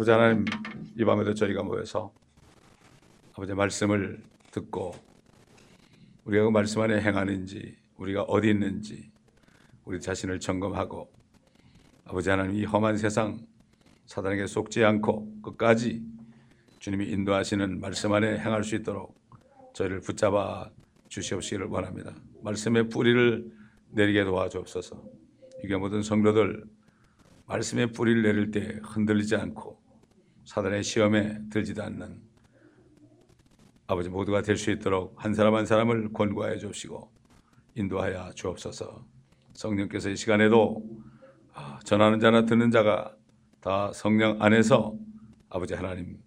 아버지 하나님 이 밤에도 저희가 모여서 아버지 말씀을 듣고 우리가 그 말씀 안에 행하는지 우리가 어디 있는지 우리 자신을 점검하고 아버지 하나님 이 험한 세상 사단에게 속지 않고 끝까지 주님이 인도하시는 말씀 안에 행할 수 있도록 저희를 붙잡아 주시옵시기를 원합니다. 말씀의 뿌리를 내리게 도와주옵소서. 이게 모든 성도들 말씀의 뿌리를 내릴 때 흔들리지 않고 사단의 시험에 들지도 않는 아버지 모두가 될 수 있도록 한 사람 한 사람을 권고하여 주시고 인도하여 주옵소서. 성령께서 이 시간에도 아, 전하는 자나 듣는 자가 다 성령 안에서 아버지 하나님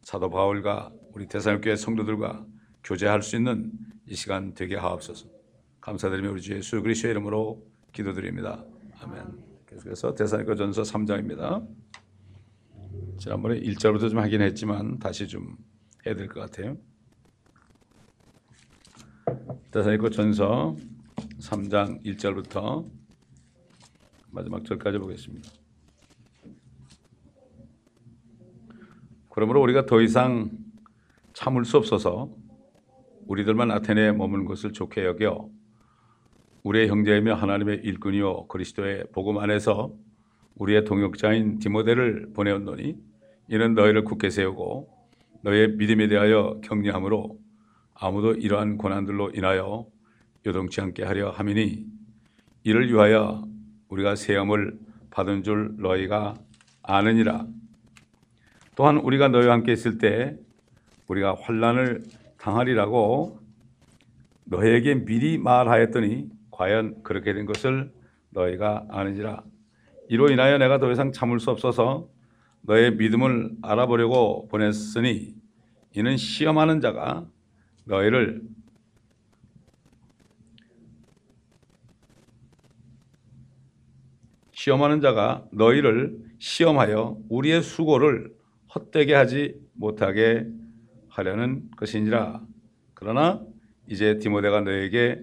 사도 바울과 우리 대사교회 성도들과 교제할 수 있는 이 시간 되게 하옵소서. 감사드리며 우리 주 예수 그리스도의 이름으로 기도드립니다. 아멘. 계속해서 대사니까 전서 3장입니다. 지난번에 1절부터 좀 하긴 했지만 다시 좀 해야 될 것 같아요. 대사니까 전서 3장 1절부터 마지막 절까지 보겠습니다. 그러므로 우리가 더 이상 참을 수 없어서 우리들만 아테네에 머무는 것을 좋게 여겨 우리의 형제이며 하나님의 일꾼이요 그리스도의 복음 안에서 우리의 동역자인 디모데를 보내었노니 이는 너희를 굳게 세우고 너희의 믿음에 대하여 격려함으로 아무도 이러한 고난들로 인하여 요동치 않게 하려 함이니 이를 위하여 우리가 세움을 받은 줄 너희가 아느니라 또한 우리가 너희와 함께 있을 때 우리가 환란을 당하리라고 너희에게 미리 말하였더니 과연 그렇게 된 것을 너희가 아느니라. 이로 인하여 내가 더 이상 참을 수 없어서 너의 믿음을 알아보려고 보냈으니 이는 시험하는 자가 너희를 시험하는 자가 너희를 시험하여 우리의 수고를 헛되게 하지 못하게 하려는 것이니라. 그러나 이제 디모데가 너에게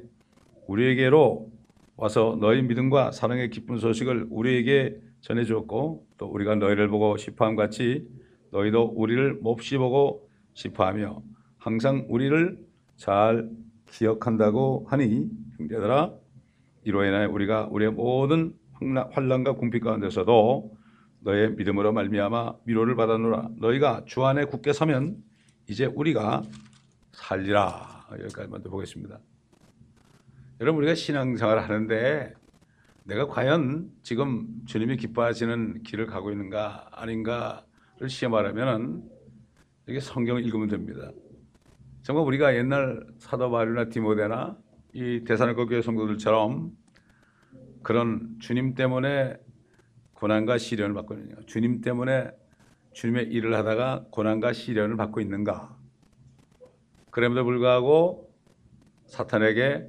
우리에게로 와서 너희 믿음과 사랑의 기쁜 소식을 우리에게 전해 주었고 또 우리가 너희를 보고 싶어함 같이 너희도 우리를 몹시 보고 싶어하며 항상 우리를 잘 기억한다고 하니 형제들아 이로 인하여 우리가 우리의 모든 환란과 궁핍 가운데서도 너의 믿음으로 말미암아 위로를 받았노라 너희가 주 안에 굳게 서면 이제 우리가 살리라 여기까지만 더 보겠습니다. 여러분 우리가 신앙생활을 하는데 내가 과연 지금 주님이 기뻐하시는 길을 가고 있는가 아닌가를 시험하려면 이게 성경을 읽으면 됩니다. 정말 우리가 옛날 사도 바울이나 디모데나 이 대사로가 교회 성도들처럼 그런 주님 때문에 고난과 시련을 있느냐 주님 때문에 주님의 일을 하다가 고난과 시련을 받고 있는가 그럼에도 불구하고 사탄에게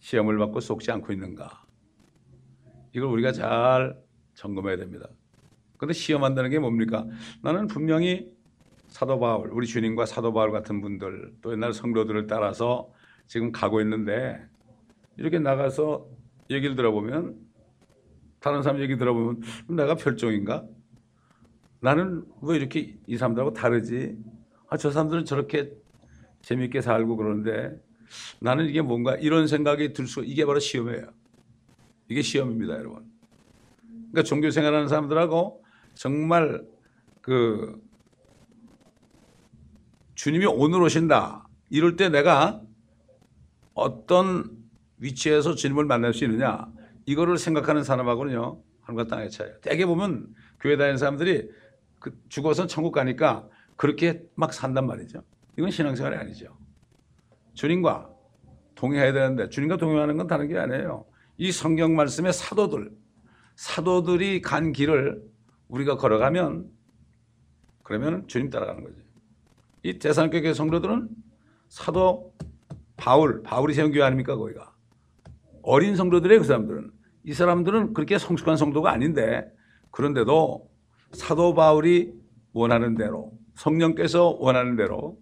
시험을 받고 속지 않고 있는가? 이걸 우리가 잘 점검해야 됩니다. 근데 시험한다는 게 뭡니까? 나는 분명히 사도 바울, 우리 주님과 사도 바울 같은 분들, 또 옛날 성도들을 따라서 지금 가고 있는데 이렇게 나가서 얘기를 들어보면 다른 사람 얘기 들어보면 내가 별종인가? 나는 왜 이렇게 이 사람들하고 다르지? 아, 저 사람들은 저렇게 재밌게 살고 그러는데 나는 이게 뭔가 이런 생각이 들 수, 이게 바로 시험이에요. 이게 시험입니다, 여러분. 그러니까 종교 생활하는 사람들하고 정말 그 주님이 오늘 오신다. 이럴 때 내가 어떤 위치에서 주님을 만날 수 있느냐. 이거를 생각하는 사람하고는요, 하늘과 땅의 차이예요. 대개 보면 교회 다니는 사람들이 그 죽어서 천국 가니까 그렇게 막 산단 말이죠. 이건 신앙생활이 아니죠. 주님과 동행해야 되는데 주님과 동행하는 건 다른 게 아니에요. 이 성경 말씀의 사도들, 사도들이 간 길을 우리가 걸어가면 그러면 주님 따라가는 거지. 이 대산교회 성도들은 사도 바울, 바울이 세운 교회 아닙니까 거기가. 어린 성도들의 그 사람들은 이 사람들은 그렇게 성숙한 성도가 아닌데 그런데도 사도 바울이 원하는 대로 성령께서 원하는 대로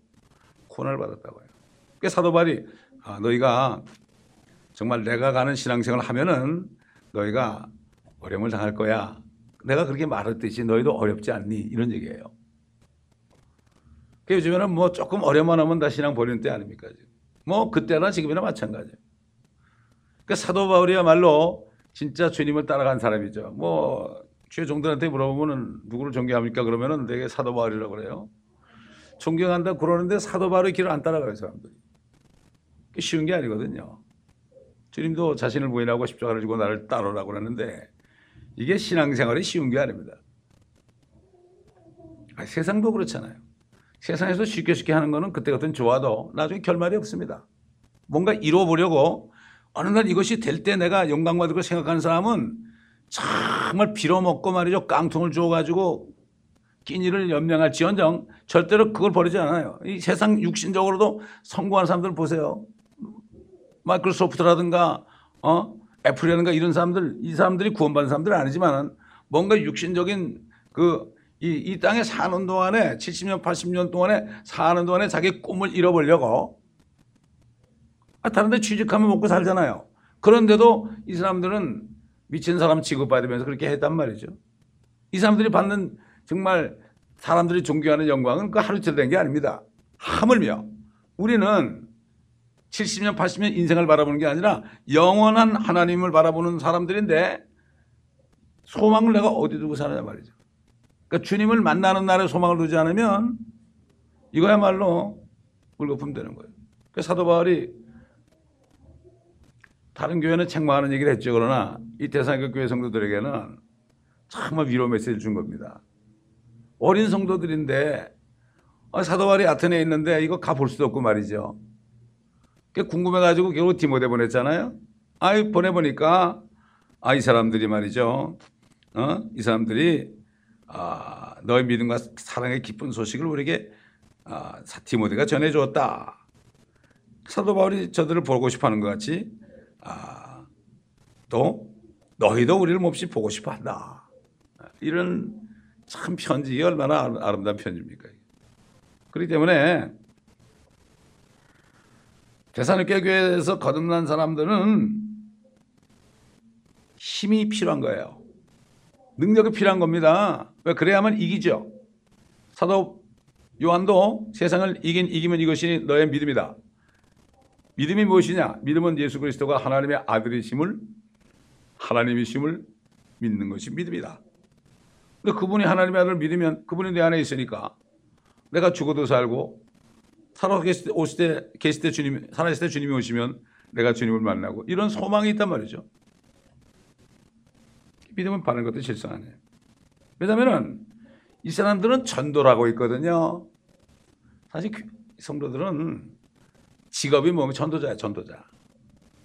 고난을 받았다고 해요. 그 사도 바울이 아, 너희가 정말 내가 가는 신앙생활을 하면은 너희가 어려움을 당할 거야. 내가 그렇게 말했듯이 너희도 어렵지 않니? 이런 얘기예요. 그 요즘에는 뭐 조금 어려만 하면 다 신앙 버리는 때 아닙니까? 뭐 그때나 지금이나 마찬가지예요. 그 사도 바울이야말로 진짜 주님을 따라간 사람이죠. 뭐 주의 종들한테 물어보면은 누구를 존경합니까? 그러면은 되게 사도 바울이라고 그래요. 존경한다 그러는데 사도 바울의 길을 안 따라가요 사람들이. 쉬운 게 아니거든요. 주님도 자신을 부인하고 십자가를 지고 나를 따르라고 그러는데 이게 신앙생활이 쉬운 게 아닙니다. 아, 세상도 그렇잖아요. 세상에서 쉽게 쉽게 하는 거는 그때 같은 좋아도 나중에 결말이 없습니다. 뭔가 이뤄보려고 어느 날 이것이 될 때 내가 영광 받을 걸 생각하는 사람은 정말 빌어먹고 말이죠. 깡통을 주어가지고 끼니를 연명할 지언정 절대로 그걸 버리지 않아요. 이 세상 육신적으로도 성공한 사람들 보세요. 마이크로소프트라든가 어 애플이라든가 이런 사람들 이 사람들이 구원받은 사람들은 아니지만 뭔가 육신적인 그 이 이 땅에 사는 동안에 70년 80년 동안에 사는 동안에 자기 꿈을 잃어버리려고 아, 다른 데 취직하면 먹고 살잖아요. 그런데도 이 사람들은 미친 사람 취급받으면서 그렇게 했단 말이죠. 이 사람들이 받는 정말 사람들이 존경하는 영광은 그 하루 이틀 된게 아닙니다. 하물며 우리는 70년, 80년 인생을 바라보는 게 아니라 영원한 하나님을 바라보는 사람들인데 소망을 내가 어디 두고 사느냐 말이죠. 그러니까 주님을 만나는 날에 소망을 두지 않으면 이거야말로 물거품 되는 거예요. 그 사도 바울이 다른 교회는 책망하는 얘기를 했죠. 그러나 이 대상교 교회 성도들에게는 정말 위로 메시지를 준 겁니다. 어린 성도들인데 아, 사도 바울이 아테네에 있는데 이거 가볼 수도 없고 말이죠. 궁금해가지고 결국 디모데 보냈잖아요. 아이 보내보니까 아 이 사람들이 말이죠. 어? 이 사람들이 아, 너의 믿음과 사랑의 기쁜 소식을 우리에게 아, 디모데가 전해주었다. 사도 바울이 저들을 보고 싶어하는 것 같이 아, 또 너희도 우리를 몹시 보고 싶어한다. 이런 참 편지 얼마나 아름다운 편지입니까? 그렇기 때문에 대사님께 교회에서 거듭난 사람들은 힘이 필요한 거예요. 능력이 필요한 겁니다. 왜 그래야만 이기죠. 사도 요한도 세상을 이긴 이기면 이것이 너의 믿음이다. 믿음이 무엇이냐? 믿음은 예수 그리스도가 하나님의 아들이심을 하나님이심을 믿는 것이 믿음이다. 근데 그분이 하나님의 아들을 믿으면 그분이 내 안에 있으니까 내가 죽어도 살고 살아 계실 때, 오실 때, 계실 때 주님, 살아 계실 때 주님이 오시면 내가 주님을 만나고 이런 소망이 있단 말이죠. 믿음은 바른 것도 실상 아니에요. 왜냐면은 이 사람들은 전도라고 있거든요. 사실 성도들은 직업이 뭐면 전도자야, 전도자.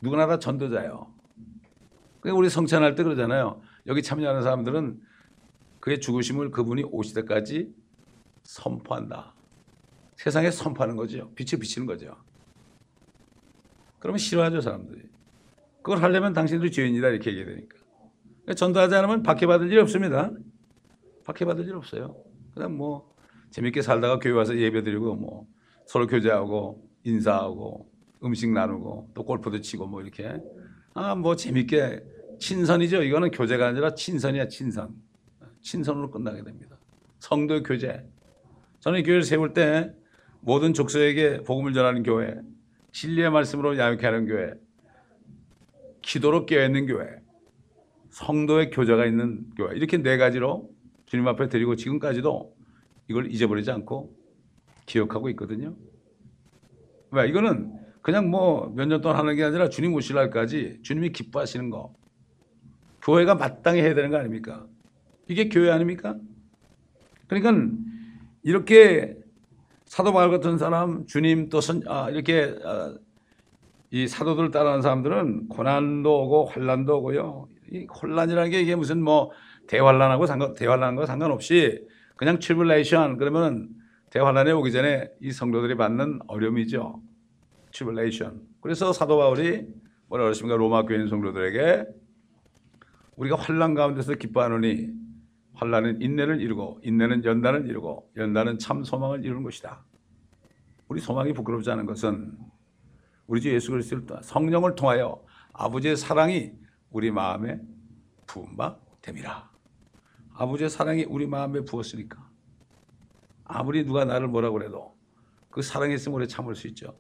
누구나 다 전도자예요. 그러니까 우리 성찬할 때 그러잖아요. 여기 참여하는 사람들은 그의 죽으심을 그분이 오실 때까지 선포한다. 세상에 선포하는 거죠. 빛을 비치는 거죠. 그러면 싫어하죠, 사람들이. 그걸 하려면 당신들이 죄인이다 이렇게 얘기해야 되니까. 그러니까 전도하지 않으면 박해받을 일 없습니다. 박해받을 일 없어요. 그냥 뭐 재밌게 살다가 교회 와서 예배드리고 뭐 서로 교제하고 인사하고 음식 나누고 또 골프도 치고 뭐 이렇게 아 뭐 재밌게 친선이죠. 이거는 교제가 아니라 친선이야 친선. 친선으로 끝나게 됩니다. 성도의 교제. 저는 이 교회를 세울 때 모든 족속에게 복음을 전하는 교회, 진리의 말씀으로 야유케 하는 교회, 기도로 깨어있는 교회, 성도의 교제가 있는 교회 이렇게 네 가지로 주님 앞에 드리고 지금까지도 이걸 잊어버리지 않고 기억하고 있거든요. 왜? 이거는 그냥 뭐 몇 년 동안 하는 게 아니라 주님 오실 날까지 주님이 기뻐하시는 거. 교회가 마땅히 해야 되는 거 아닙니까? 이게 교회 아닙니까? 그러니까 이렇게 사도 바울 같은 사람, 주님 또 선, 아, 이렇게 아, 이 사도들 따라하는 사람들은 고난도 오고 환란도 오고요. 이 환란이라는 게 이게 무슨 뭐 대환란하고 상관 대환란과 상관없이 그냥 tribulation 그러면 대환란에 오기 전에 이 성도들이 받는 어려움이죠. tribulation. 그래서 사도 바울이 뭐라 그러십니까? 로마 교인 성도들에게 우리가 환란 가운데서 기뻐하노니 환란은 인내를 이루고 인내는 연단을 이루고 연단은 참 소망을 이루는 것이다. 우리 소망이 부끄럽지 않은 것은 우리 주 예수 그리스도를 성령을 통하여 아버지의 사랑이 우리 마음에 부은 바 됨이라. 아버지의 사랑이 우리 마음에 부었으니까. 아무리 누가 나를 뭐라 그래도 그 있으면 오래 참을 수 있죠.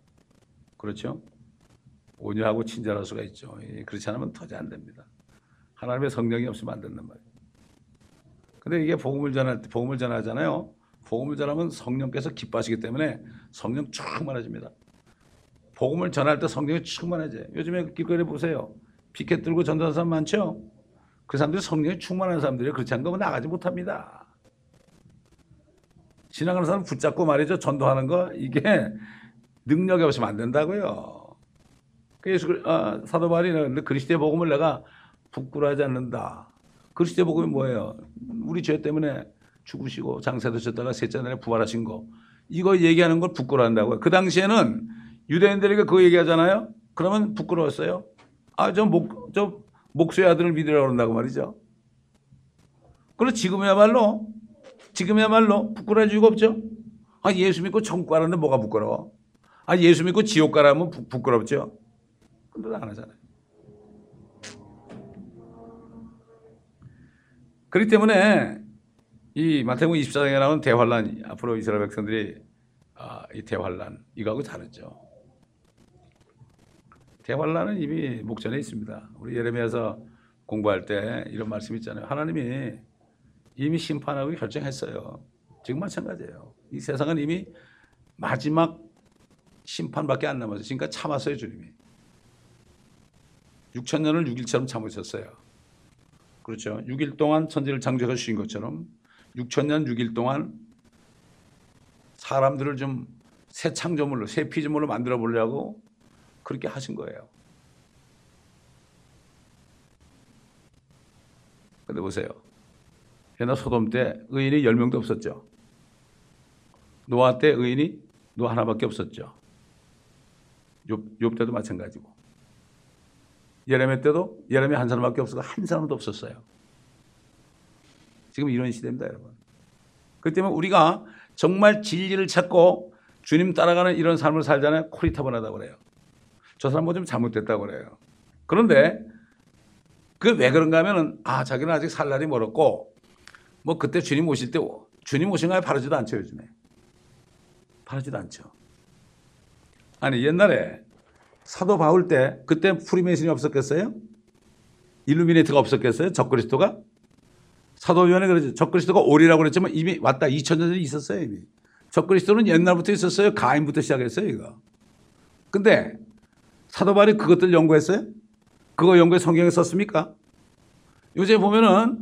그렇죠? 온유하고 친절할 수가 있죠. 예, 그렇지 않으면 터지 안 됩니다. 하나님의 성령이 없으면 안 된단 말이에요. 근데 이게 복음을 전할 때 복음을 전하잖아요. 복음을 전하면 성령께서 기뻐하시기 때문에 성령 충만해집니다. 복음을 전할 때 성령이 충만해져요. 요즘에 길거리 보세요. 피켓 들고 전도하는 사람 많죠? 그 사람들이 성령이 충만한 사람들이에요. 그렇지 않은 거면 나가지 못합니다. 지나가는 사람 붙잡고 말이죠. 전도하는 거 이게 능력이 없으면 안 된다고요. 그 그리- 아, 사도 바울이 그리스도의 복음을 내가 부끄러워하지 않는다. 그리스도의 복음이 뭐예요? 우리 죄 때문에 죽으시고 장사되셨다가 셋째 날에 부활하신 거. 이거 얘기하는 걸 부끄러워한다고요. 그 당시에는 유대인들에게 그거 얘기하잖아요. 그러면 부끄러웠어요. 아, 저 목, 저 목수의 아들을 믿으라고 그런다고 말이죠. 그리고 지금이야말로, 지금이야말로 부끄러워할 이유가 없죠. 아, 예수 믿고 천국 가는데 뭐가 부끄러워? 아, 예수 믿고 지옥 가라면 부, 부끄럽죠. 근데 안 하잖아요. 그렇기 때문에 이 마태복음 24장에 나오는 대환란 앞으로 이스라엘 백성들이 아, 이 대환란 이거하고 다르죠. 대환란은 이미 목전에 있습니다. 우리 예레미야서 공부할 때 이런 말씀 있잖아요. 하나님이 이미 심판하고 결정했어요. 지금 마찬가지예요. 이 세상은 이미 마지막 심판밖에 안 남았어요. 지금까지 참았어요, 주님이. 6천 년을 6일처럼 참으셨어요. 그렇죠. 6일 동안 천지를 창조해 주신 것처럼 6천 년 6일 동안 사람들을 좀 새 창조물로 새 피조물로 만들어 보려고 그렇게 하신 거예요. 근데 보세요. 옛날 소돔 때 의인이 10명도 없었죠. 노아 때 의인이 노아 하나밖에 없었죠. 욥, 욥 때도 마찬가지고. 예레미야 때도 예레미야 한 사람밖에 없었고 한 사람도 없었어요. 지금 이런 시대입니다, 여러분. 그렇기 때문에 우리가 정말 진리를 찾고 주님 따라가는 이런 삶을 살잖아요. 코리타분하다고 그래요. 저 사람 뭐좀 잘못됐다고 그래요. 그런데 그 왜 그런가 하면은 아, 자기는 아직 살 날이 멀었고 뭐 그때 주님 오실 때 주님 오신 거에 바르지도 않죠, 요즘에. 바르지도 않죠. 아니, 옛날에 사도 바울 때 그때 프리메이슨이 없었겠어요? 일루미네이트가 없었겠어요? 적그리스도가? 사도위원회 그러죠. 적그리스도가 오리라고 그랬지만 이미 왔다. 2000년 전에 있었어요, 이미. 적그리스도는 옛날부터 있었어요. 가인부터 시작했어요, 이거. 근데 사도 바울이 그것들 연구했어요? 그거 연구해 성경에 썼습니까? 요새 보면은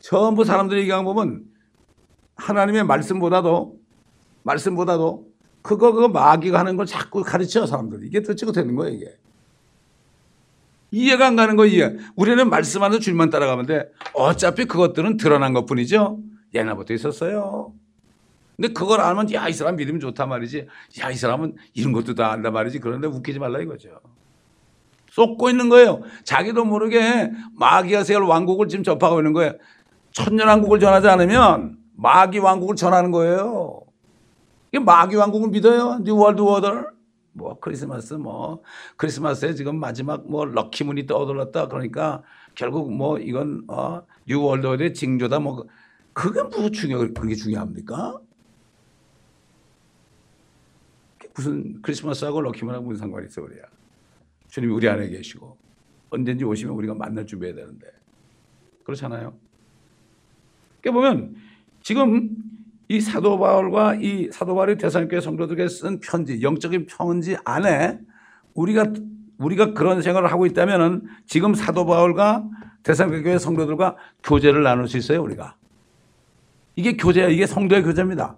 전부 사람들이 얘기한 거 보면 하나님의 말씀보다도 말씀보다도 그거 그거 마귀가 하는 걸 자꾸 가르쳐 사람들이. 이게 도대체 되는 거예요 이게. 이해가 안 가는 거 이해. 우리는 말씀하는 줄만 따라가면 돼. 어차피 그것들은 드러난 것뿐이죠. 옛날부터 있었어요. 근데 그걸 알면 야 이 사람 믿으면 좋단 말이지. 야 이 사람은 이런 것도 다 안단 말이지. 그런데 웃기지 말라 이거죠. 속고 있는 거예요. 자기도 모르게 마귀가 세울 왕국을 지금 접하고 있는 거예요. 천년 왕국을 전하지 않으면 마귀 왕국을 전하는 거예요 마귀 왕국을 믿어요? New World Order? 뭐 크리스마스 뭐 크리스마스에 지금 마지막 뭐 lucky moon이 떠돌았다 그러니까 결국 뭐 이건 어, 뉴 월드 워드의 징조다 뭐 그게 뭐 중요 그게 중요합니까? 무슨 크리스마스하고 lucky moon하고 무슨 상관이 있어 그래야 주님이 우리 안에 계시고 언젠가 오시면 우리가 만날 준비해야 되는데 그렇잖아요. 그러니까 보면 지금 이 사도 바울과 이 사도 바울이 데살로니가 교회 성도들에게 쓴 편지, 영적인 편지 안에 우리가 우리가 그런 생활을 하고 있다면은 지금 사도 바울과 대사님교회 성도들과 교제를 나눌 수 있어요, 우리가. 이게 교제야, 이게 성도의 교제입니다.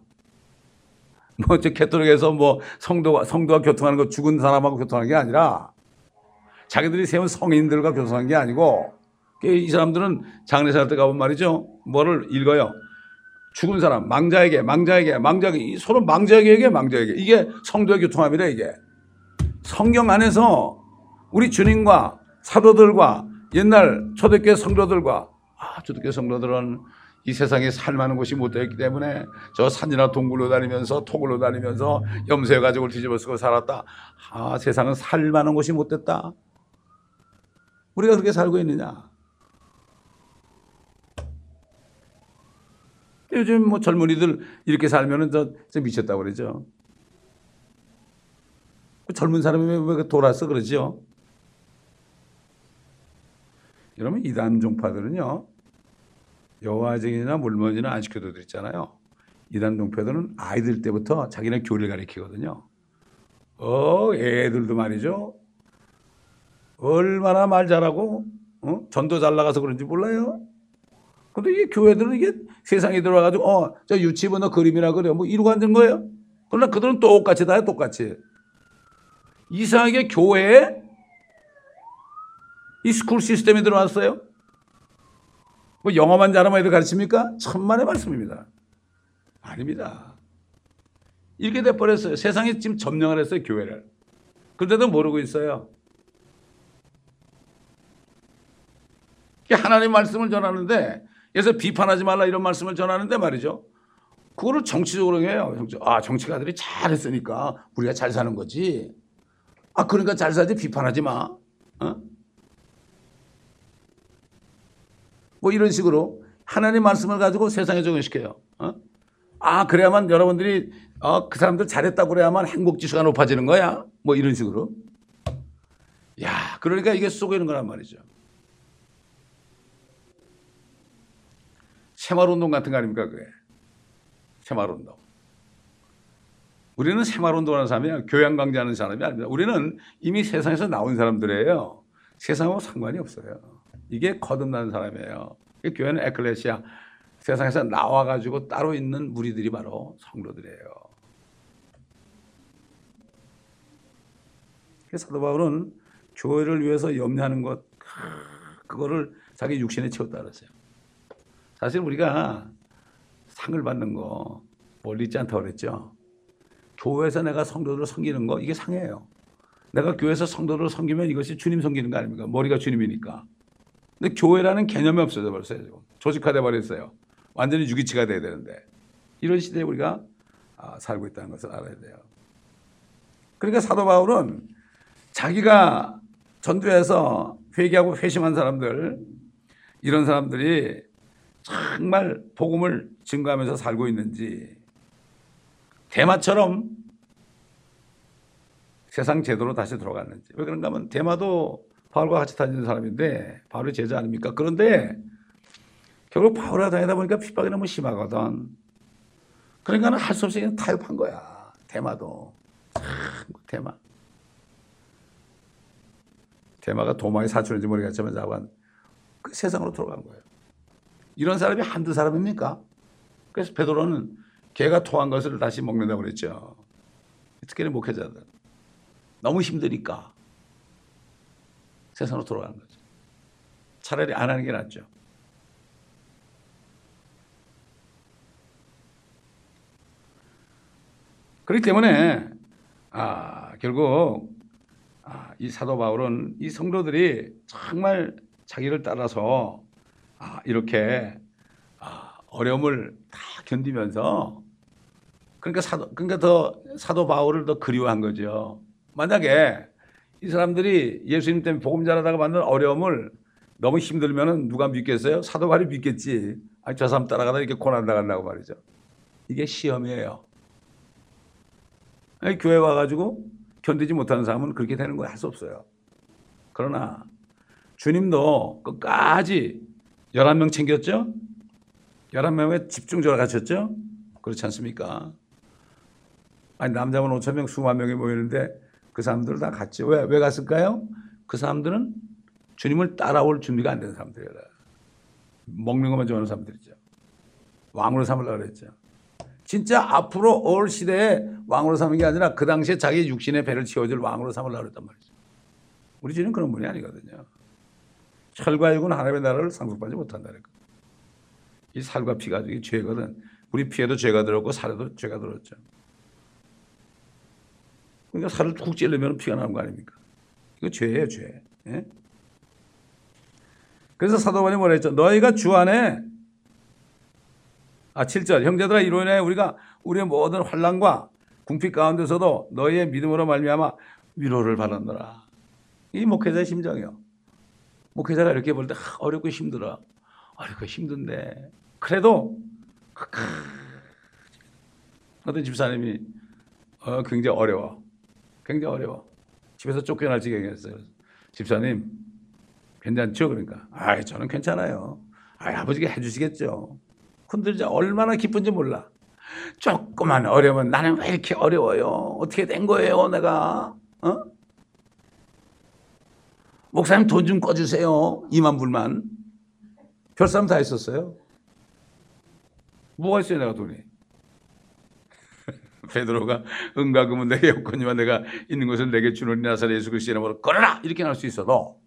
뭐 저 캐톨릭에서 뭐 성도가 성도와 교통하는 거 죽은 사람하고 교통하는 게 아니라 자기들이 세운 성인들과 교통하는 게 아니고 이 사람들은 장례사 때 가본 말이죠. 뭐를 읽어요. 죽은 사람, 망자에게, 망자에게, 망자에게, 서로 망자에게, 망자에게. 이게 성도의 교통합니다, 이게. 성경 안에서 우리 주님과 사도들과 옛날 초대교회 성도들과, 아, 초대교회 성도들은 이 세상에 살만한 곳이 못 되었기 때문에 저 산이나 동굴로 다니면서 토굴로 다니면서 염소의 가족을 뒤집어 쓰고 살았다. 아, 세상은 살만한 곳이 못 됐다. 우리가 그렇게 살고 있느냐? 요즘 뭐 젊은이들 이렇게 살면은 저, 저 미쳤다고 그러죠. 그 젊은 사람이 왜, 왜 돌아서 그러죠? 여러분 이단 종파들은요 여호와 증인이나 물먼지나 안 시켜도들 있잖아요. 이단 종파들은 아이들 때부터 자기네 교리를 가리키거든요. 어 애들도 말이죠. 얼마나 말 잘하고 어? 전도 잘 나가서 그런지 몰라요. 근데 이 교회들은 이게 세상에 들어와가지고 어 저 유치원 너 그림이나 그려 뭐 이러고 앉은 거예요. 그러나 그들은 똑같이 다요 똑같이. 이상하게 교회에 이 school 시스템이 들어왔어요. 뭐 영어만 잘하면 애들 가르칩니까? 천만의 말씀입니다. 아닙니다. 이렇게 돼버렸어요. 세상에 지금 점령을 했어요, 교회를. 그런데도 모르고 있어요. 하나님 말씀을 전하는데, 그래서 비판하지 말라 이런 말씀을 전하는데 말이죠. 그거를 정치적으로 해요. 아, 정치가들이 잘했으니까 우리가 잘 사는 거지. 아, 그러니까 잘 살지 비판하지 마. 어? 뭐 이런 식으로 하나님 말씀을 가지고 세상에 적용시켜요. 어? 아, 그래야만 여러분들이 어, 그 사람들 잘했다고 그래야만 행복 지수가 높아지는 거야. 뭐 이런 식으로. 야, 그러니까 이게 쏘고 는 거란 말이죠. 새마을운동 같은 거 아닙니까, 그게? 새마을운동. 우리는 새마을운동하는 사람이 교양 강좌하는 사람이 아닙니다. 우리는 이미 세상에서 나온 사람들이에요. 세상하고 상관이 없어요. 이게 거듭난 사람이에요. 교회는 에클레시아 세상에서 나와가지고 따로 있는 무리들이 바로 성도들이에요. 사도 바울은 교회를 위해서 염려하는 것 그거를 자기 육신에 채웠다 그랬어요. 사실 우리가 상을 받는 거 멀리 있지 않다고 그랬죠. 교회에서 내가 성도들을 섬기는 거 이게 상이에요. 내가 교회에서 성도들을 섬기면 이것이 주님 섬기는 거 아닙니까? 머리가 주님이니까. 근데 교회라는 개념이 없어져 버렸어요. 조직화돼 버렸어요. 완전히 유기치가 돼야 되는데 이런 시대에 우리가 아, 살고 있다는 것을 알아야 돼요. 그러니까 사도 바울은 자기가 전도해서 회개하고 회심한 사람들 이런 사람들이 정말 복음을 증거하면서 살고 있는지 대마처럼 세상 제도로 다시 돌아갔는지 왜 그런가 하면 대마도 바울과 같이 다니는 사람인데 바울의 제자 아닙니까? 그런데 결국 바울과 다니다 보니까 핍박이 너무 심하거든. 그러니까 할수 없이 그냥 타협한 거야. 대마도. 대마. 대마가 도마의 사촌인지 모르겠지만 자관 그 세상으로 돌아간 거예요. 이런 사람이 한두 사람입니까? 그래서 베드로는 개가 토한 것을 다시 먹는다고 그랬죠. 특히는 목회자들. 너무 힘드니까 세상으로 돌아가는 거죠. 차라리 안 하는 게 낫죠. 그렇기 때문에 아, 결국 아, 이 사도 바울은 이 성도들이 정말 자기를 따라서 아, 이렇게 아, 어려움을 다 견디면서 그러니까 사도 그러니까 더 사도 바울을 더 그리워한 거죠. 만약에 이 사람들이 예수님 때문에 복음 전하다가 받는 어려움을 너무 힘들면은 누가 믿겠어요? 사도 바울이 믿겠지. 아, 저 사람 따라가다 이렇게 고난 당한다고 말이죠. 이게 시험이에요. 아니, 교회 와가지고 견디지 못하는 사람은 그렇게 되는 거할수 없어요. 그러나 주님도 끝까지 11명 챙겼죠? 11명에 집중적으로 가셨죠? 그렇지 않습니까? 아니, 남자분 5천 명, 수만 명이 모이는데 그 사람들은 다 갔죠. 왜, 왜 갔을까요? 그 사람들은 주님을 따라올 준비가 안 된 사람들이라. 먹는 것만 좋아하는 사람들이죠. 왕으로 삼으려고 그랬죠. 진짜 앞으로 올 시대에 왕으로 삼는 게 아니라 그 당시에 자기 육신의 배를 채워줄 왕으로 삼으려고 그랬단 말이죠. 우리 주님 그런 분이 아니거든요. 철과 육은 하나님의 나라를 상속받지 못한다는 거. 이 살과 피가 이 죄거든. 우리 피에도 죄가 들었고 살에도 죄가 들었죠. 그러니까 살을 쿡 찌르면 피가 나는 거 아닙니까? 이거 죄예요, 죄. 예? 그래서 사도관이 뭐라 했죠? 너희가 주 안에 아 7절 형제들아 이로 인해 우리가 우리의 모든 환란과 궁핍 가운데서도 너희의 믿음으로 말미암아 위로를 받았노라. 이 목회자의 심정이요. 목회자가 이렇게 볼 때 어렵고 힘들어. 어렵고 힘든데 그래도 어떤 집사님이 어, 굉장히 어려워. 굉장히 어려워. 집에서 쫓겨날 지경이었어요. 집사님, 괜찮죠? 그러니까. 아 저는 괜찮아요. 아 아버지가 해주시겠죠. 흔들자 얼마나 기쁜지 몰라. 조그만 어려우면 나는 왜 이렇게 어려워요? 어떻게 된 거예요, 내가? 어? 목사님 돈 좀 꺼주세요. 2만 불만. 별싸움 다 했었어요. 뭐가 있어요, 내가 돈이? 베드로가 은과 금은 내게 없거니와 내가 있는 것을 내게 주노니 나사렛 예수 그리스도의 이름으로 걸어라 이렇게 할 수 있어도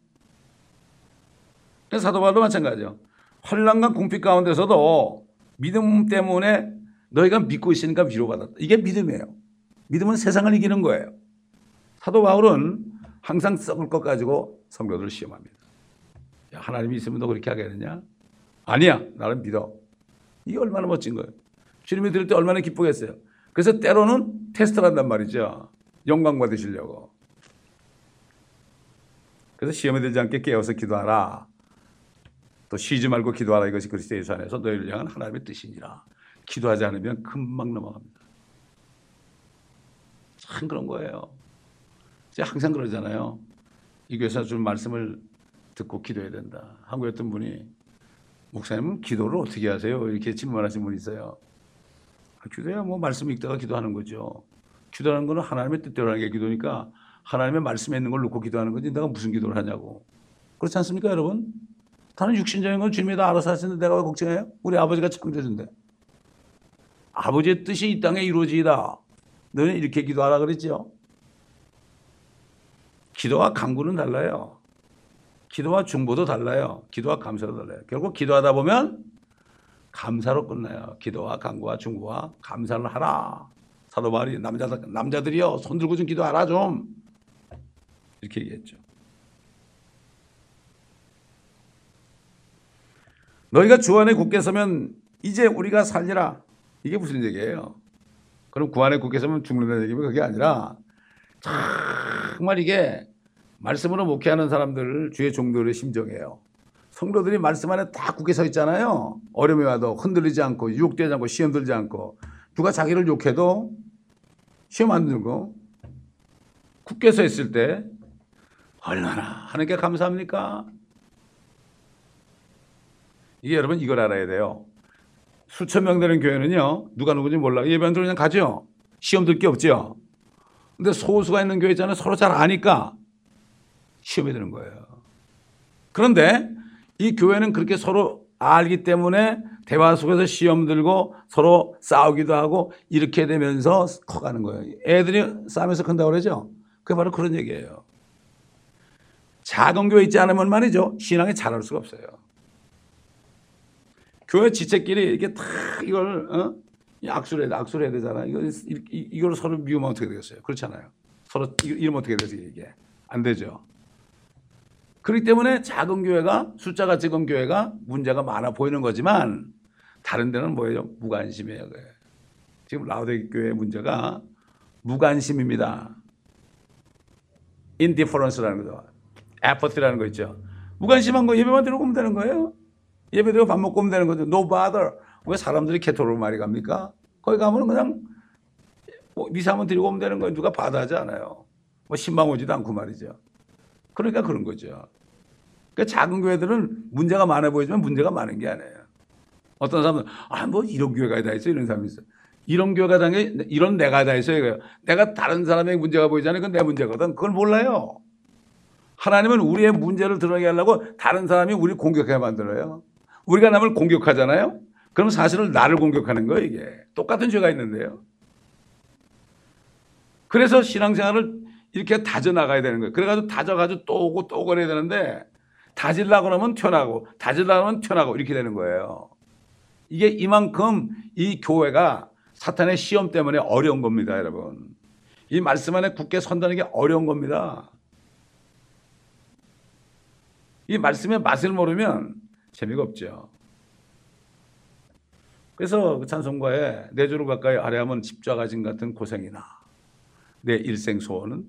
사도 바울도 마찬가지죠. 환란과 궁핍 가운데서도 믿음 때문에 너희가 믿고 있으니까 위로받았다. 이게 믿음이에요. 믿음은 세상을 이기는 거예요. 사도 바울은 항상 썩을 것 가지고 성도들을 시험합니다. 야, 하나님이 있으면 너 그렇게 하겠느냐? 아니야. 나를 믿어. 이게 얼마나 멋진 거예요. 주님이 들을 때 얼마나 기쁘겠어요. 그래서 때로는 테스트를 한단 말이죠. 영광 받으시려고. 그래서 시험에 들지 않게 깨어서 기도하라. 또 쉬지 말고 기도하라. 이것이 그리스도 예수 안에서 너희를 향한 하나님의 뜻이니라. 기도하지 않으면 금방 넘어갑니다. 참 그런 거예요. 제가 항상 그러잖아요. 이 교회에서 준 말씀을 듣고 기도해야 된다. 한국에 어떤 분이 목사님은 기도를 어떻게 하세요? 이렇게 질문하신 분이 있어요. 아, 기도야 뭐 말씀 읽다가 기도하는 거죠. 기도하는 거는 하나님의 뜻대로 하는 게 기도니까 하나님의 말씀에 있는 걸 놓고 기도하는 거지 내가 무슨 기도를 하냐고. 그렇지 않습니까 여러분? 다른 육신적인 건 주님이 다 알아서 하시는데 내가 왜 걱정해요? 우리 아버지가 창조주인데. 아버지의 뜻이 이 땅에 이루어지이다. 너는 이렇게 기도하라 그랬죠. 기도와 강구는 달라요. 기도와 중보도 달라요. 기도와 감사도 달라요. 결국 기도하다 보면 감사로 끝나요. 기도와 강구와 중보와 감사를 하라. 사도 바울이 남자 남자들이요 손 들고 좀 기도하라 좀 이렇게 얘기했죠. 너희가 주 안에 굳게 서면 이제 우리가 살리라. 이게 무슨 얘기예요? 그럼 구 안에 굳게 서면 죽는다는 얘기면 그게 아니라 정말 이게 말씀으로 목회하는 사람들 주의 종들의 심정이에요. 성도들이 말씀 안에 다 굳게 서 있잖아요. 어려움이 와도 흔들리지 않고 유혹되지 않고 시험 들지 않고 누가 자기를 욕해도 시험 안 들고 굳게 서 있을 때 얼마나 하나님께 감사합니까? 이게 여러분 이걸 알아야 돼요. 수천 명 되는 교회는요 누가 누군지 몰라 예배한 들 그냥 가죠. 시험 들 게 없죠. 근데 소수가 있는 교회 있잖아요. 서로 잘 아니까 시험이 되는 거예요. 그런데 이 교회는 그렇게 서로 알기 때문에 대화 속에서 시험 들고 서로 싸우기도 하고 이렇게 되면서 커가는 거예요. 애들이 싸우면서 큰다고 그러죠? 그게 바로 그런 얘기예요. 작은 교회 있지 않으면 말이죠. 신앙이 잘할 수가 없어요. 교회 지체끼리 이렇게 다 이걸, 어? 악수를 해야, 악수를 해야 되잖아. 이거, 이걸 서로 미우면 어떻게 되겠어요? 그렇잖아요. 서로 이러면 어떻게 되지, 이게? 안 되죠. 그렇기 때문에 작은 교회가 숫자가 적은 교회가 문제가 많아 보이는 거지만 다른 데는 뭐예요? 무관심이에요. 지금 라우데 교회의 문제가 무관심입니다. indifference라는 거죠. apathy라는 거 있죠. 무관심한 거 예배만 들고 오면 되는 거예요. 예배 드리고 밥 먹고 오면 되는 거죠. no bother. 왜 사람들이 캐톨로 말이 갑니까? 거기 가면 그냥 뭐 미사 한번 드리고 오면 되는 거예요. 누가 받아하지 않아요. 뭐 신방 오지도 않고 말이죠. 그러니까 그런 거죠. 그러니까 작은 교회들은 문제가 많아 보이지만 문제가 많은 게 아니에요. 어떤 사람은 아 뭐 이런 교회가 다 있어 이런 사람이 있어. 이런 교회가 다 이런 내가 다 있어 이거요. 내가 다른 사람의 문제가 보이잖아요. 그건 내 문제거든. 그걸 몰라요. 하나님은 우리의 문제를 드러내게 하려고 다른 사람이 우리 공격하게 만들어요. 우리가 남을 공격하잖아요. 그럼 사실은 나를 공격하는 거예요, 이게. 똑같은 죄가 있는데요. 그래서 신앙생활을 이렇게 다져나가야 되는 거예요. 그래가지고 다져가지고 또 오고 또 그래야 되는데 다질라고 하면 튀어나고 다질라고 하면 튀어나고 이렇게 되는 거예요. 이게 이만큼 이 교회가 사탄의 시험 때문에 어려운 겁니다, 여러분. 이 말씀 안에 굳게 선다는 게 어려운 겁니다. 이 말씀의 맛을 모르면 재미가 없죠. 그래서 그 찬송가에 내 주를 가까이 아뢰하면 십자가 진 같은 고생이나 내 일생 소원은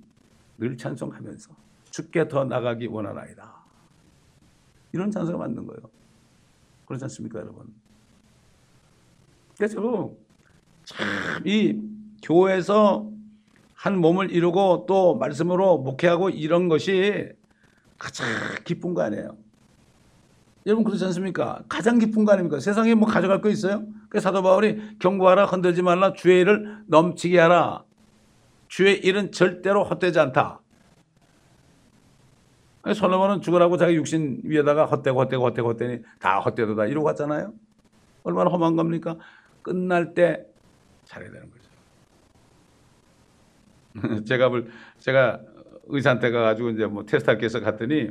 늘 찬송하면서 죽게 더 나가기 원하나이다. 이런 찬송을 만든 거예요. 그렇지 않습니까, 여러분? 그래서 참이 교회에서 한 몸을 이루고 또 말씀으로 목회하고 이런 것이 가장 기쁜 거 아니에요. 여러분 그렇지 않습니까? 가장 기쁜 거 아닙니까? 세상에 뭐 가져갈 거 있어요? 그 사도 바울이 경고하라 흔들지 말라 주의 일을 넘치게 하라. 주의 일은 절대로 헛되지 않다. 솔로몬은 죽으라고 자기 육신 위에다가 헛되고 헛되고 헛되고 헛되니 다 헛되도다 이러고 갔잖아요. 얼마나 험한 겁니까? 끝날 때 잘해야 되는 거죠. 제가 제가 의사한테 가가지고 이제 뭐 테스트할 게 있어 갔더니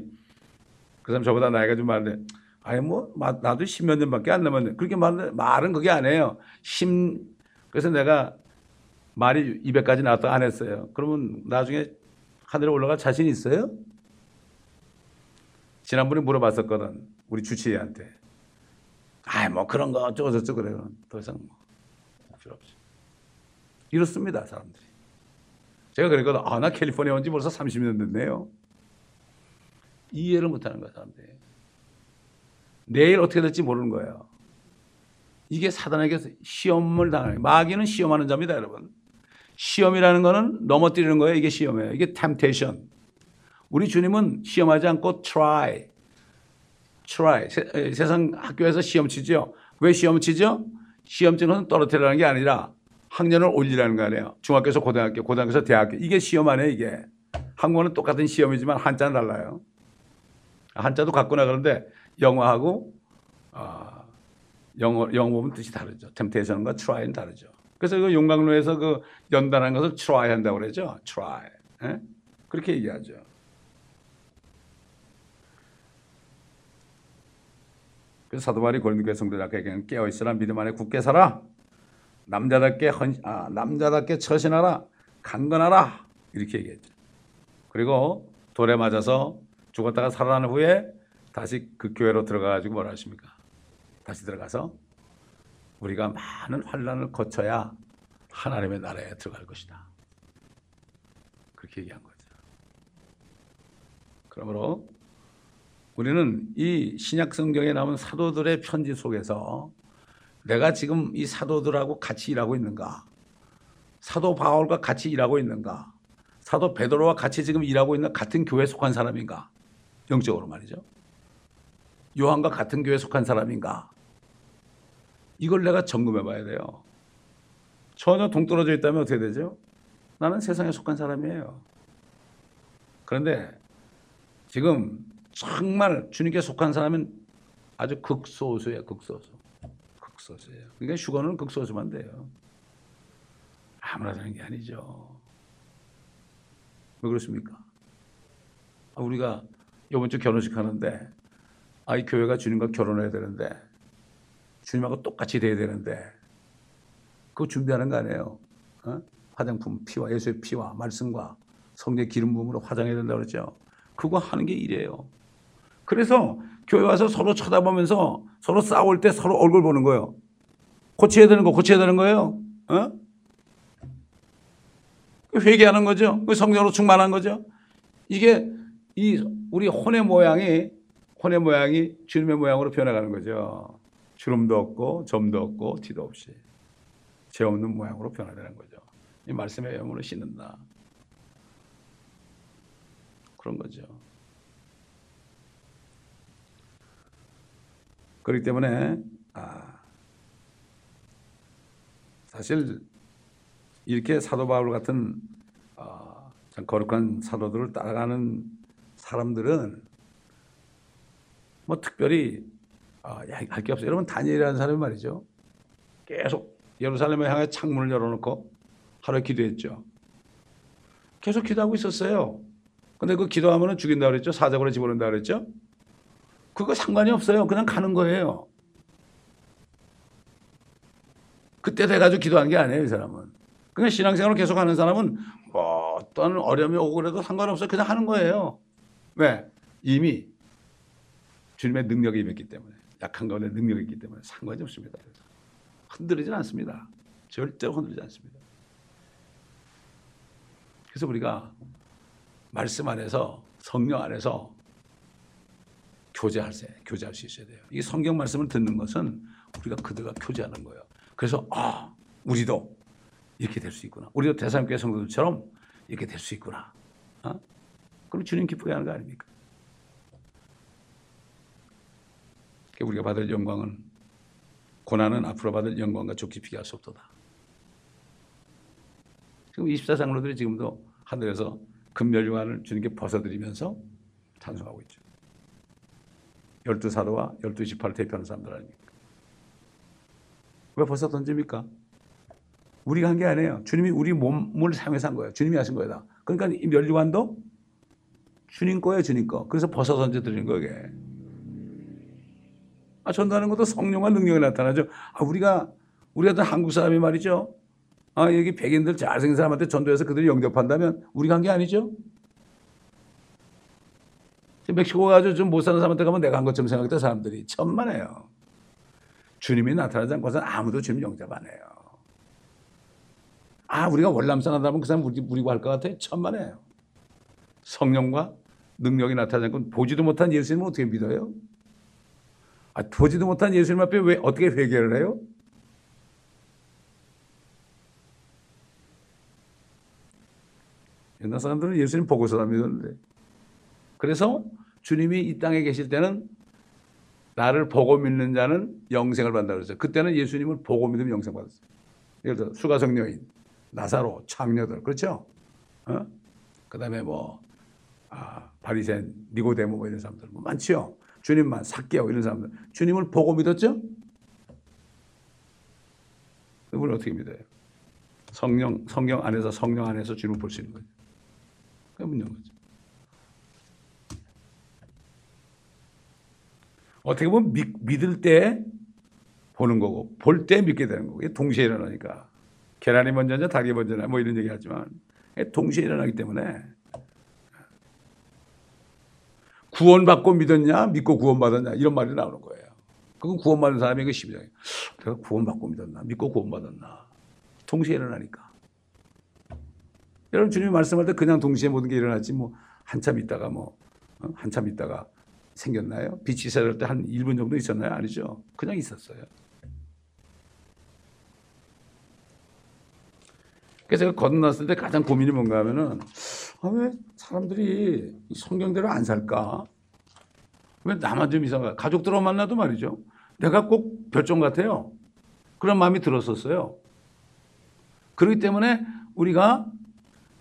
그 사람 저보다 나이가 좀 많은데 아니 뭐 나도 십몇 년밖에 안 남았네. 그렇게 말 말은 그게 아니에요. 심 그래서 내가 말이 200까지 나왔다 안 했어요. 그러면 나중에 하늘에 올라갈 자신 있어요? 지난번에 물어봤었거든. 우리 주치의한테. 아이 뭐 그런 거 어쩌고 저쩌고 그래요. 더 이상 뭐 필요 없이. 이렇습니다 사람들이. 제가 그랬거든. 아 나 캘리포니아 온 지 벌써 30년 됐네요. 이해를 못 하는 거야 사람들이. 내일 어떻게 될지 모르는 거예요. 이게 사단에게 시험을 당하는 마귀는 시험하는 자입니다 여러분. 시험이라는 거는 넘어뜨리는 거예요. 이게 시험이에요. 이게 temptation. 우리 주님은 시험하지 않고 try. try. 세, 상 학교에서 시험 치죠. 왜 시험 치죠? 시험 치는 것은 떨어뜨리라는 게 아니라 학년을 올리라는 거 아니에요. 중학교에서 고등학교, 고등학교에서 대학교. 이게 시험 아니에요, 이게. 한국어는 똑같은 시험이지만 한자는 달라요. 한자도 같구나 그런데 영어하고 어, 영어 영어 보면 뜻이 다르죠. temptation과 try는 다르죠. 그래서 그 용광로에서 그 연단한 것을 try 한다고 그러죠. try. 예? 그렇게 얘기하죠. 그래서 사도 바울이 고린도 성도들에게 깨어 있으라 믿음 안에 굳게 서라 남자답게 헌, 아, 남자답게 처신하라 강건하라 이렇게 얘기했죠. 그리고 돌에 맞아서 죽었다가 살아난 후에 다시 그 교회로 들어가 가지고 뭐라 하십니까? 다시 들어가서 우리가 많은 환란을 거쳐야 하나님의 나라에 들어갈 것이다. 그렇게 얘기한 거죠. 그러므로 우리는 이 신약 성경에 나온 사도들의 편지 속에서 내가 지금 이 사도들하고 같이 일하고 있는가? 사도 바울과 같이 일하고 있는가? 사도 베드로와 같이 지금 일하고 있는 같은 교회에 속한 사람인가? 영적으로 말이죠. 요한과 같은 교회에 속한 사람인가? 이걸 내가 점검해 봐야 돼요. 전혀 동떨어져 있다면 어떻게 되죠? 나는 세상에 속한 사람이에요. 그런데 지금 정말 주님께 속한 사람은 아주 극소수예요, 극소수. 극소수예요. 그러니까 휴거는 극소수만 돼요. 아무나 되는 게 아니죠. 왜 그렇습니까? 아, 우리가 이번 주 결혼식 하는데 아이 교회가 주님과 결혼해야 되는데 주님하고 똑같이 돼야 되는데 그거 준비하는 거 아니에요. 어? 화장품 피와 예수의 피와 말씀과 성령 기름 부음으로 화장해야 된다 그러죠. 그거 하는 게 일이에요. 그래서 교회 와서 서로 쳐다보면서 서로 싸울 때 서로 얼굴 보는 거예요. 고쳐야 되는 거 고쳐야 되는 거예요. 어? 회개하는 거죠. 성령으로 충만한 거죠. 이게 이 우리 혼의 모양이 혼의 모양이 주님의 모양으로 변해가는 거죠. 주름도 없고 점도 없고 티도 없이 죄 없는 모양으로 변화되는 거죠. 이 말씀의 영으로 씻는다. 그런 거죠. 그렇기 때문에 아, 사실 이렇게 사도 바울 같은 어, 거룩한 사도들을 따라가는 사람들은 뭐 특별히 아, 할게 없어요. 여러분 다니엘이라는 사람이 말이죠. 계속 예루살렘을 향해 창문을 열어놓고 하루에 기도했죠. 계속 기도하고 있었어요. 근데 그 기도하면 죽인다 그랬죠. 사자고로 집어넣는다 그랬죠. 그거 상관이 없어요. 그냥 가는 거예요. 그때 돼가지고 기도한 게 아니에요, 이 사람은. 그냥 신앙생활을 계속 하는 사람은 뭐 어떤 어려움이 오고 그래도 상관없어요. 그냥 하는 거예요. 왜? 이미 주님의 능력이 임했기 때문에 약한 가운데 능력이 있기 때문에 상관이 없습니다. 흔들리진 않습니다. 절대로 흔들리지 않습니다. 그래서 우리가 말씀 안에서 성령 안에서 교제할 때 교제할 수 있어야 돼요. 이 성경 말씀을 듣는 것은 우리가 그들과 교제하는 거예요. 그래서 아 우리도 이렇게 될 수 있구나. 우리도 대사님께 성도들처럼 이렇게 될 수 있구나. 어? 그럼 주님 기쁘게 하는 거 아닙니까? 우리가 받을 영광은 고난은 앞으로 받을 영광과 좋기 비교할 수 없도다. 지금 24장로들이 지금도 하늘에서 금멸류관을 주님께 벗어드리면서 찬송하고 있죠. 열두 사도와 열두 지파를 대표하는 사람들 아닙니까? 왜 벗어 던집니까? 우리가 한 게 아니에요. 주님이 우리 몸을 사용해서 한 거예요. 주님이 하신 거다. 그러니까 이 멸류관도 주님 거예요, 주님 거. 그래서 벗어 던져 드리는. 아, 전도하는 것도 성령과 능력이 나타나죠. 아, 우리가 우리 같은 한국 사람이 말이죠. 아, 여기 백인들 잘생긴 사람한테 전도해서 그들이 영접한다면 우리가 한 게 아니죠. 멕시코 가서 좀 못 사는 사람한테 가면 내가 한 것처럼 생각했던 사람들이 천만에요. 주님이 나타나지 않고서는 아무도 주님 영접 안 해요. 아, 우리가 월남산 하다 보면 그 사람 우리, 우리고 할것 같아? 천만에요. 성령과 능력이 나타나지 않고 보지도 못한 예수님을 어떻게 믿어요? 아, 보지도 못한 예수님 앞에 왜 어떻게 회개를 해요? 옛날 사람들은 예수님 보고서 믿었는데. 그래서 주님이 이 땅에 계실 때는 나를 보고 믿는 자는 영생을 받는다 그랬어요. 그때는 예수님을 보고 믿으면 영생 받았어요. 예를 들어 수가성 여인, 나사로, 창녀들 그렇죠? 어? 그다음에 뭐 아, 바리새인, 니고데모 뭐 이런 사람들 뭐 많지요. 주님만 삭개오 이런 사람들 주님을 보고 믿었죠? 그걸 어떻게 믿어요? 성령 성경 안에서 성령 안에서 주님을 볼 수 있는 거죠. 그게 문제인 거죠. 어떻게 보면 믿, 믿을 때 보는 거고 볼 때 믿게 되는 거고 이게 동시에 일어나니까 계란이 먼저냐 닭이 먼저냐 뭐 이런 얘기 하지만 동시에 일어나기 때문에 구원받고 믿었냐 믿고 구원받았냐 이런 말이 나오는 거예요. 그건 구원받은 사람이 그 12장에 내가 구원받고 믿었나 믿고 구원받았나 동시에 일어나니까 여러분 주님이 말씀할 때 그냥 동시에 모든 게 일어났지 뭐 한참 있다가 뭐 어? 한참 있다가 생겼나요? 빛이 새를 때한 1분 정도 있었나요? 아니죠. 그냥 있었어요. 그래서 제가 건너났을 때 가장 고민이 뭔가 하면은 아, 왜 사람들이 성경대로 안 살까? 왜 나만 좀 이상할까? 가족들하고 만나도 말이죠. 내가 꼭 별종 같아요. 그런 마음이 들었었어요. 그렇기 때문에 우리가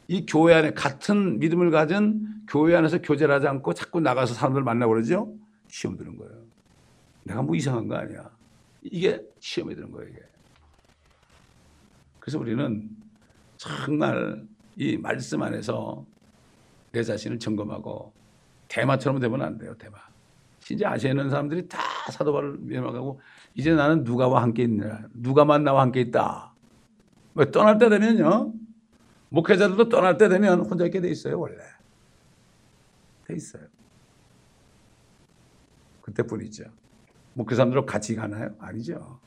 이 교회 안에 같은 믿음을 가진 교회 안에서 교제를 하지 않고 자꾸 나가서 사람들 만나고 그러죠? 시험 드는 거예요. 내가 뭐 이상한 거 아니야. 이게 시험이 드는 거예요, 이게. 그래서 우리는 정말 이 말씀 안에서 내 자신을 점검하고 대마처럼 되면 안 돼요, 대마. 진짜 아시아 있는 사람들이 다 사도바를 면하고 이제 나는 누가와 함께 있느냐. 누가만 나와 함께 있다. 왜 떠날 때 되면요. 목회자들도 떠날 때 되면 혼자 있게 돼 있어요, 원래. 돼 있어요. 그때뿐이죠. 목회 사람들하고 같이 가나요? 아니죠.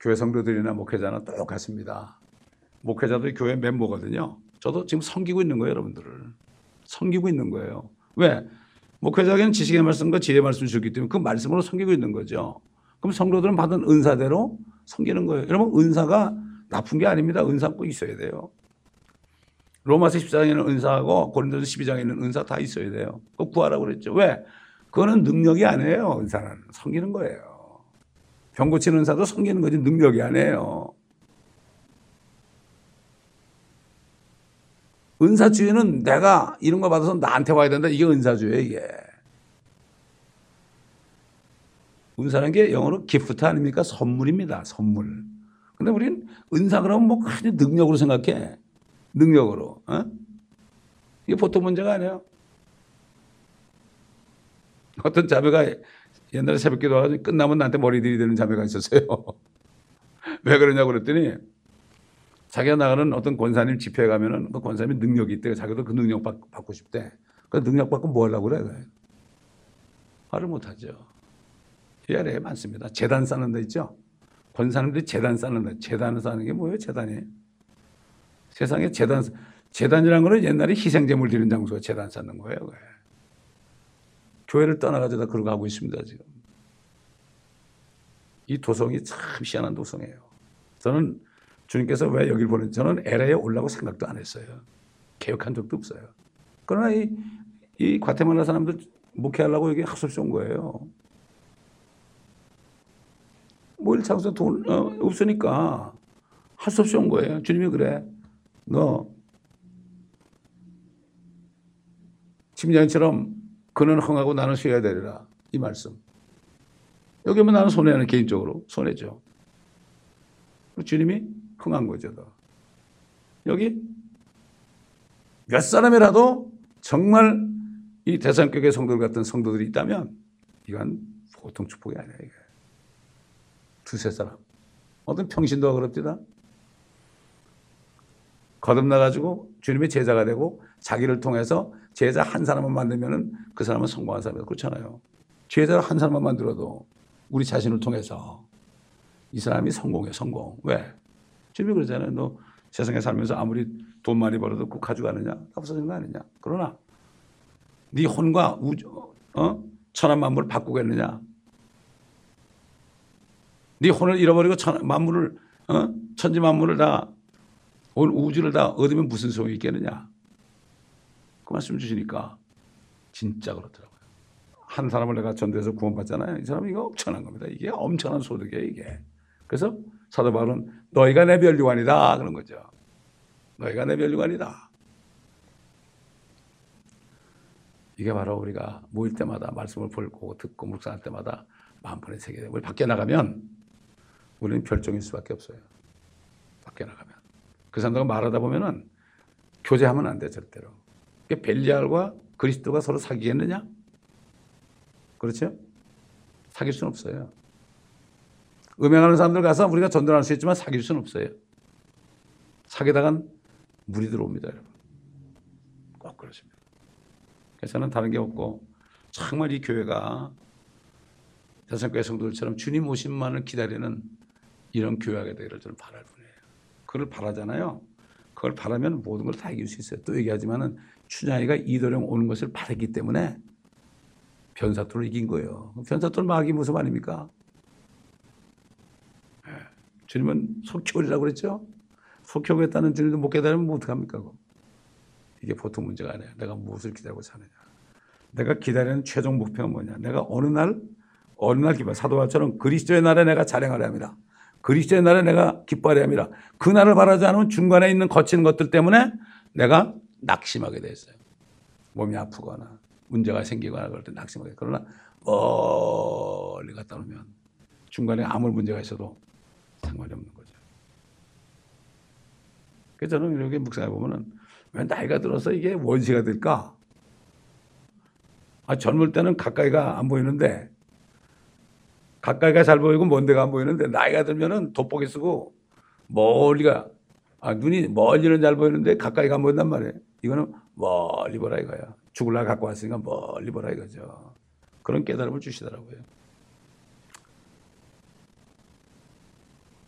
교회 성도들이나 목회자는 똑같습니다. 목회자들이 교회 멤버거든요. 저도 지금 섬기고 있는 거예요, 여러분들을. 섬기고 있는 거예요. 왜? 목회자에게는 지식의 말씀과 지혜의 말씀을 주기 때문에 그 말씀으로 섬기고 있는 거죠. 그럼 성도들은 받은 은사대로 섬기는 거예요. 여러분, 은사가 나쁜 게 아닙니다. 은사 꼭 있어야 돼요. 로마서 14장에는 은사하고 고린도서 12장에는 은사 다 있어야 돼요. 그 구하라고 그랬죠. 왜? 그거는 능력이 아니에요. 은사는 섬기는 거예요. 병 고치는 은사도 섬기는 거지 능력이 아니에요. 은사주의는 내가 이런 거 받아서 나한테 와야 된다. 이게 은사주의예요, 이게. 은사라는 게 영어로 기프트 아닙니까? 선물입니다. 선물. 근데 우리는 은사 그러면 뭐 그냥 능력으로 생각해. 능력으로. 어? 이게 보통 문제가 아니에요. 어떤 자매가 옛날에 새벽 기도 와가지고 끝나면 나한테 머리 들이대는 자매가 있었어요. 왜 그러냐고 그랬더니 자기가 나가는 어떤 권사님 집회에 가면은 그 권사님이 능력이 있대. 자기도 그 능력 받, 고 싶대. 그 능력 받고 뭐 하려고 그래? 말을 못 하죠. 이 아래에 많습니다. 재단 쌓는 데 있죠? 권사님들이 재단 쌓는 데, 재단을 쌓는 게 뭐예요, 재단이? 세상에 재단, 재단이라는 거는 옛날에 희생제물 드리는 장소가 재단 쌓는 거예요. 왜. 교회를 떠나가지고 다 그러고 하고 있습니다, 지금. 이 도성이 참 희한한 도성이에요. 저는 주님께서 왜 여기를 보내 저는 LA에 올라고 생각도 안 했어요. 개혁한 적도 없어요. 그러나 이, 이 과테말라 사람들 목회하려고 여기 합숙시 온 거예요. 뭐일 장소 돈 어, 없으니까 할 수 없이 온 거예요. 주님이 그래. 너 심장처럼 그는 흥하고 나는 쉬어야 되리라. 이 말씀. 여기 면 나는 손해는 개인적으로 손해죠. 주님이 흥한 거죠. 더. 여기 몇 사람이라도 정말 이 대상격의 성도들 같은 성도들이 있다면 이건 보통 축복이 아니야 이게. 두세 사람. 어떤 평신도가 그럽디다. 거듭나가지고 주님의 제자가 되고 자기를 통해서 제자 한 사람만 만들면은 그 사람은 성공한 사람이다. 그렇잖아요. 제자 한 사람만 만들어도 우리 자신을 통해서 이 사람이 성공해, 성공. 왜? 주님이 그러잖아요. 너 세상에 살면서 아무리 돈 많이 벌어도 그거 가져가느냐? 다 없어지는 거 아니냐? 그러나 네 혼과 우주, 어? 천한 만물을 바꾸겠느냐? 네 혼을 잃어버리고 천, 만물을, 어? 천지 만물을 다, 온 우주를 다 얻으면 무슨 소용이 있겠느냐? 그 말씀 주시니까 진짜 그렇더라고요. 한 사람을 내가 전도해서 구원받잖아요. 이 사람이 이거 엄청난 겁니다. 이게 엄청난 소득이에요, 이게. 그래서 사도 바울은 너희가 내 멸류관이다. 그런 거죠. 너희가 내 멸류관이다. 이게 바로 우리가 모일 때마다 말씀을 보고 듣고 묵상할 때마다 새게 되고 우리 밖에 나가면 우리는 별종일 수밖에 없어요. 밖에 나가면 그 사람들과 말하다 보면은 교제하면 안 돼 절대로. 벨리알과 그리스도가 서로 사귀겠느냐? 그렇죠? 사귈 수는 없어요. 음행하는 사람들 가서 우리가 전도할 수 있지만 사귈 수는 없어요. 사귀다간 물이 들어옵니다, 여러분. 꼭 그렇습니다. 그래서 저는 다른 게 없고 정말 이 교회가 대선교회 성도들처럼 주님 오심만을 기다리는 이런 교회가 되기를 저는 바랄 뿐이에요. 그걸 바라잖아요. 그걸 바라면 모든 걸 다 이길 수 있어요. 또 얘기하지만은 춘향이가 이도령 오는 것을 바랐기 때문에 변사토를 이긴 거예요. 변사토를 막이 무슨 말입니까? 예. 주님은 속효리라고 그랬죠? 속효겠다는 주님도 못 깨달으면 뭐 어떡합니까? 이게 보통 문제가 아니에요. 내가 무엇을 기다리고 사느냐. 내가 기다리는 최종 목표가 뭐냐. 내가 어느 날, 어느 날 기뻐. 사도와처럼 그리스도의 날에 내가 자랑하려 합니다. 그리스도의 날에 내가 기뻐하려 합니다. 그 날을 바라지 않으면 중간에 있는 거친 것들 때문에 내가 낙심하게 됐어요. 몸이 아프거나 문제가 생기거나 그럴 때 낙심하게. 그러나 멀리 갔다 오면 중간에 아무 문제가 있어도 상관이 없는 거죠. 그래서 저는 이렇게 묵상해 보면은 왜 나이가 들어서 이게 원시가 될까? 아, 젊을 때는 가까이가 안 보이는데 가까이가 잘 보이고 먼 데가 안 보이는데 나이가 들면은 돋보기 쓰고 멀리가 아, 눈이 멀리는 잘 보이는데 가까이가 안 보인단 말이에요. 이거는 멀리 보라 이거야. 죽을라 갖고 왔으니까 멀리 보라 이거죠. 그런 깨달음을 주시더라고요.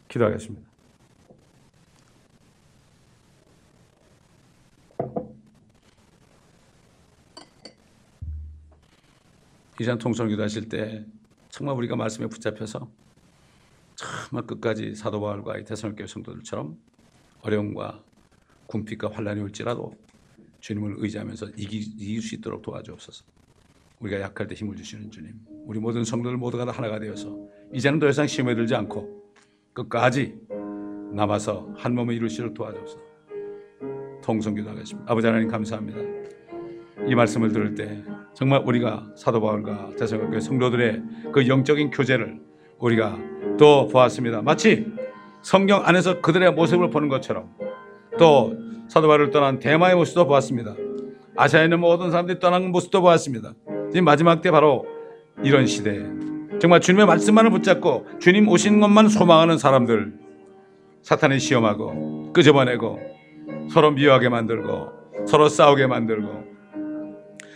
기도하겠습니다. 이전 통성 기도하실 때 정말 우리가 말씀에 붙잡혀서 정말 끝까지 사도 바울과 대선교회 성도들처럼 어려움과 궁핍과 환란이 올지라도 주님을 의지하면서 이길 수 있도록 도와주옵소서. 우리가 약할 때 힘을 주시는 주님. 우리 모든 성도들 모두가 다 하나가 되어서 이제는 더 이상 힘에 들지 않고 끝까지 남아서 한수 있도록 도와주옵소서. 통성기도 하겠습니다. 아버지 하나님 감사합니다. 이 말씀을 들을 때 정말 우리가 사도 바울과 대성교회 성도들의 그 영적인 교제를 우리가 또 보았습니다. 마치 성경 안에서 그들의 모습을 보는 것처럼 또 사도 바울을 떠난 대마의 모습도 보았습니다. 아시아에 있는 모든 사람들이 떠난 모습도 보았습니다. 지금 마지막 때 바로 이런 시대에 정말 주님의 말씀만을 붙잡고 주님 오시는 것만 소망하는 사람들 사탄이 시험하고 끄집어내고 서로 미워하게 만들고 서로 싸우게 만들고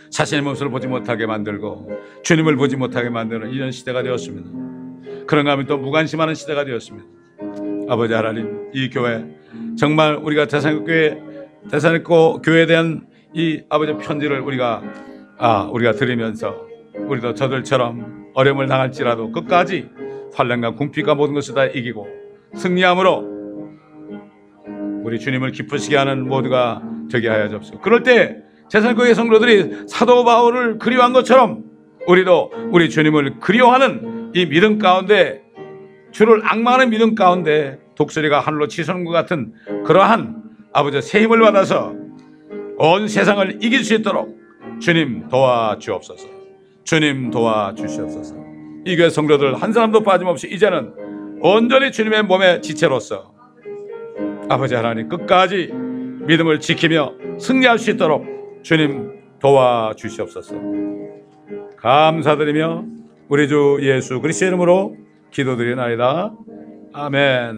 자신의 모습을 보지 못하게 만들고 주님을 보지 못하게 만드는 이런 시대가 되었습니다. 그런가 하면 또 무관심하는 시대가 되었습니다. 아버지 하나님, 이 교회 정말 우리가 대산교회 대산교 교회에 대한 이 아버지 편지를 우리가 아 우리가 들으면서 우리도 저들처럼 어려움을 당할지라도 끝까지 환란과 궁핍과 모든 것을 다 이기고 승리함으로 우리 주님을 기쁘시게 하는 모두가 되게 하여 주옵소서. 그럴 때 제살교회 성도들이 사도 바울을 그리워한 것처럼 우리도 우리 주님을 그리워하는 이 믿음 가운데 주를 악마하는 믿음 가운데 독수리가 하늘로 치솟는 것 같은 그러한 아버지 새 힘을 받아서 온 세상을 이길 수 있도록 주님 도와주옵소서. 주님 도와주시옵소서. 이 교회 성도들 한 사람도 빠짐없이 이제는 온전히 주님의 몸의 지체로서 아버지 하나님 끝까지 믿음을 지키며 승리할 수 있도록 주님 도와주시옵소서. 감사드리며 우리 주 예수 그리스도의 이름으로 기도드리나이다. 아멘.